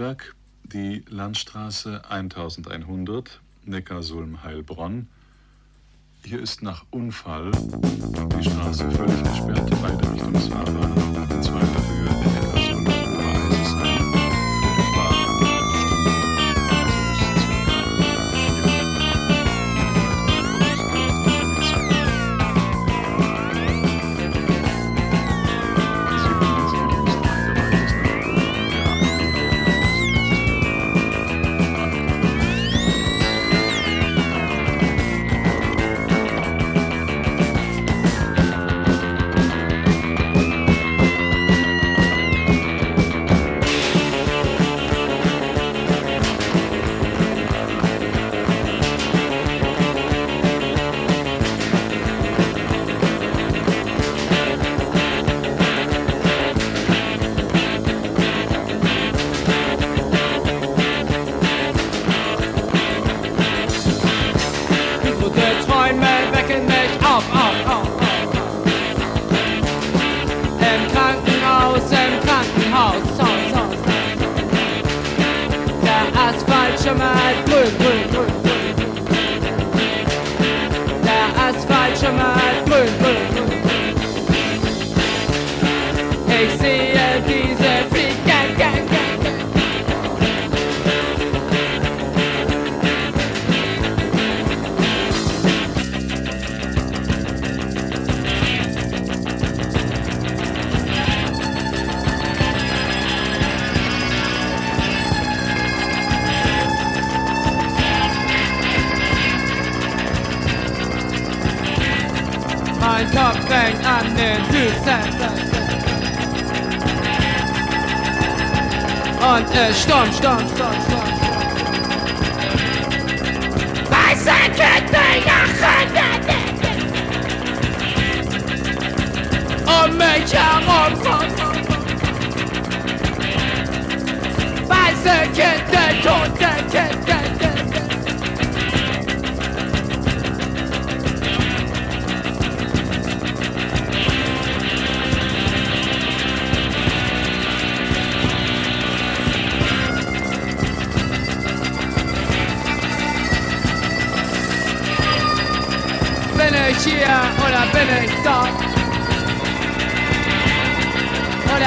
Nürnberg, die Landstraße 1100 Neckarsulm-Heilbronn. Hier ist nach Unfall die Straße völlig gesperrt, beide Richtungsfahrer.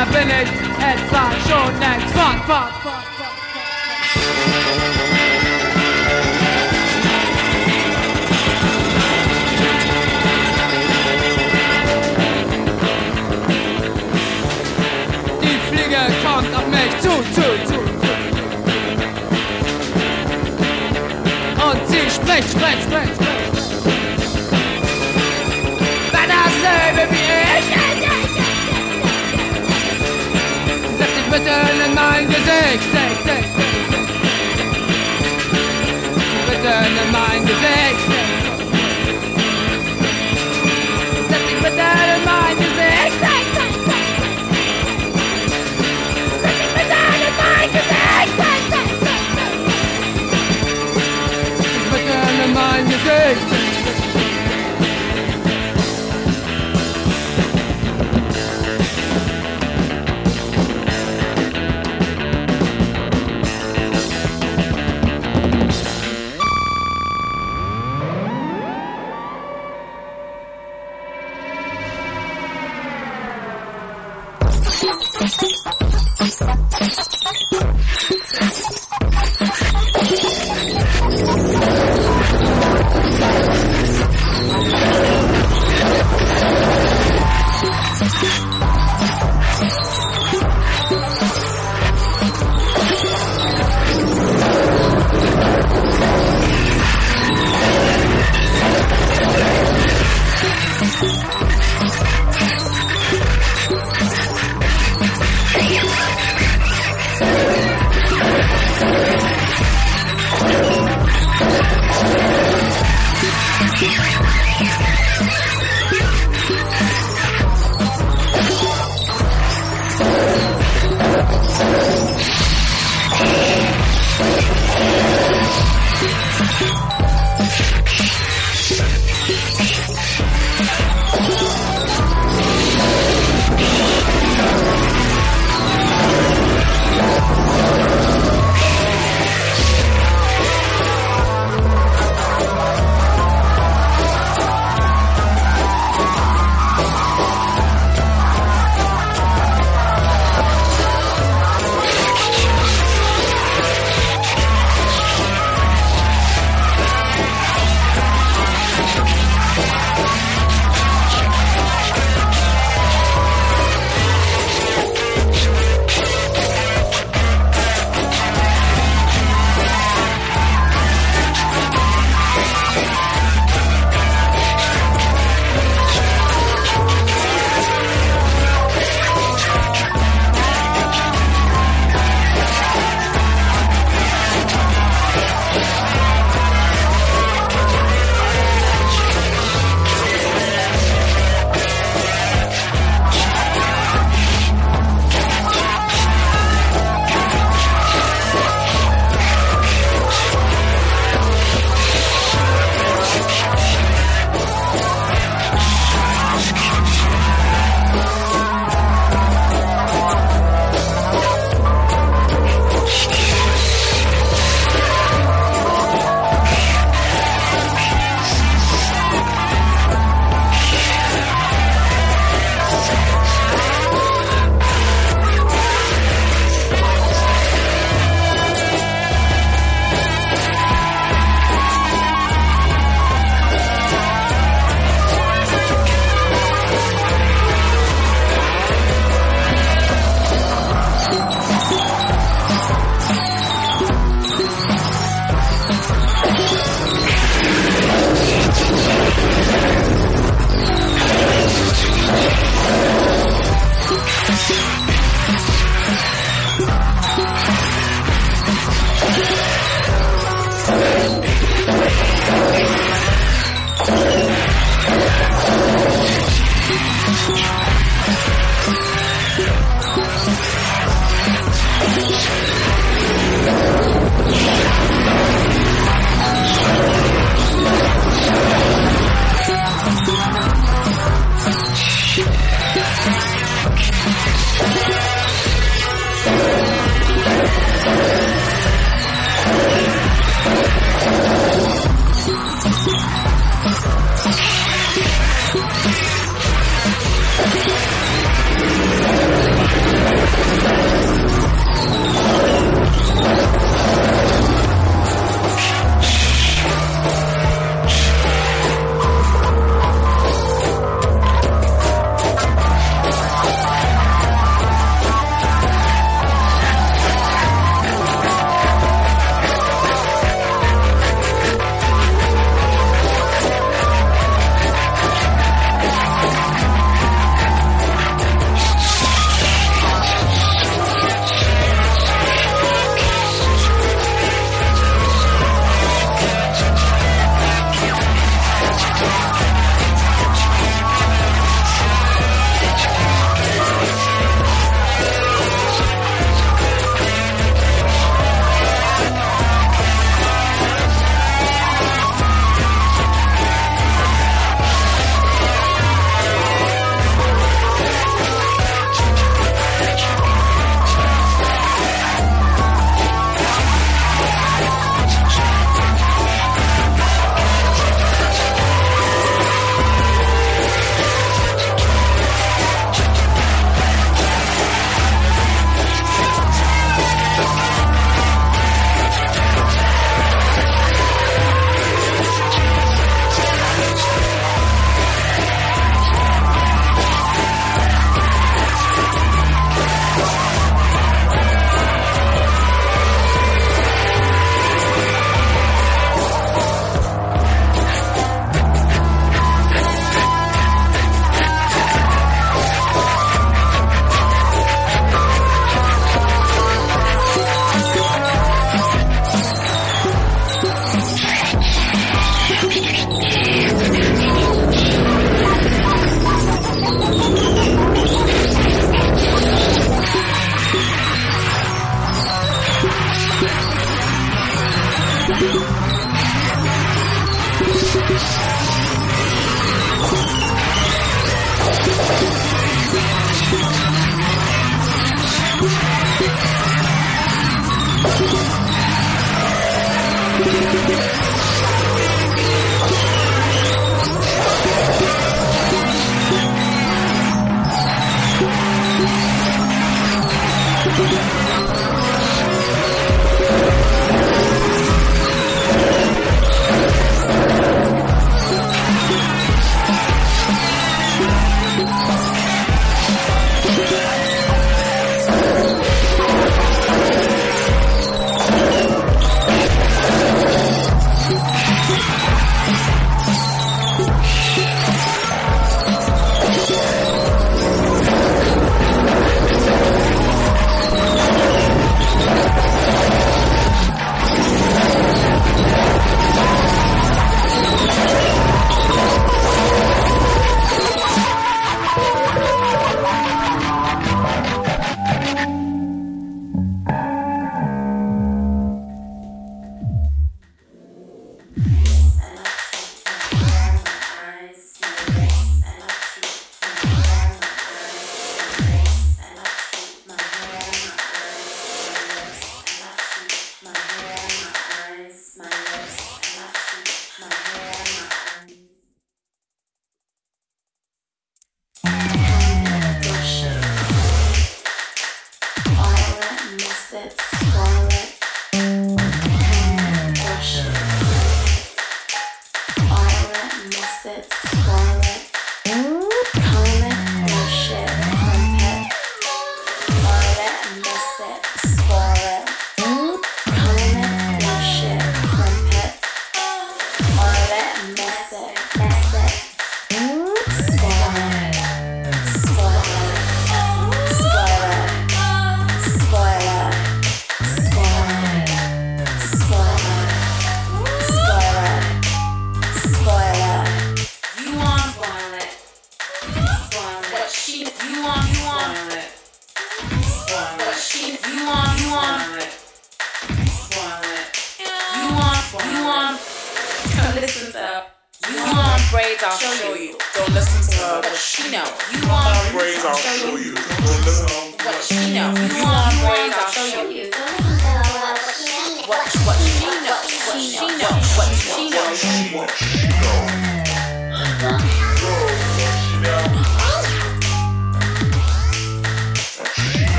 Wer bin ich? etwa schon war schon längst fort, fort, fort, fort. Die Fliege kommt auf mich zu, zu, zu. Und sie spricht, spricht, spricht, spricht. Wenn das Leben wie ich Bitte in.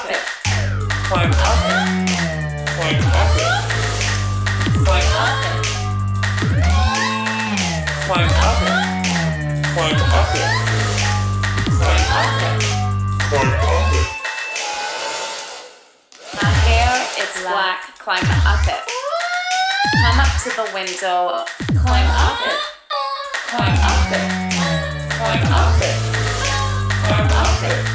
Climb up it. Climb up it. Climb up it. Climb up it. Climb up it. Climb up it. Climb up it. My hair is black. Climb up it. Come up to the window. Climb up it. Climb up it. Climb up it. Climb up it.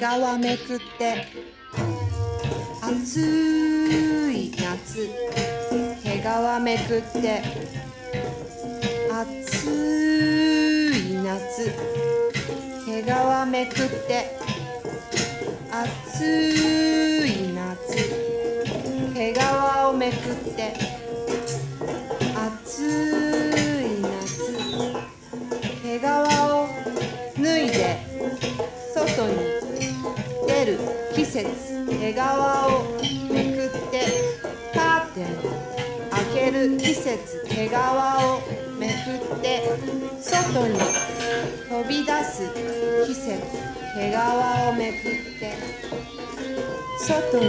皮めくって暑い夏毛皮めくって暑い夏毛皮めくって暑い側をめくって外に飛び出す季節。毛皮をめくって外に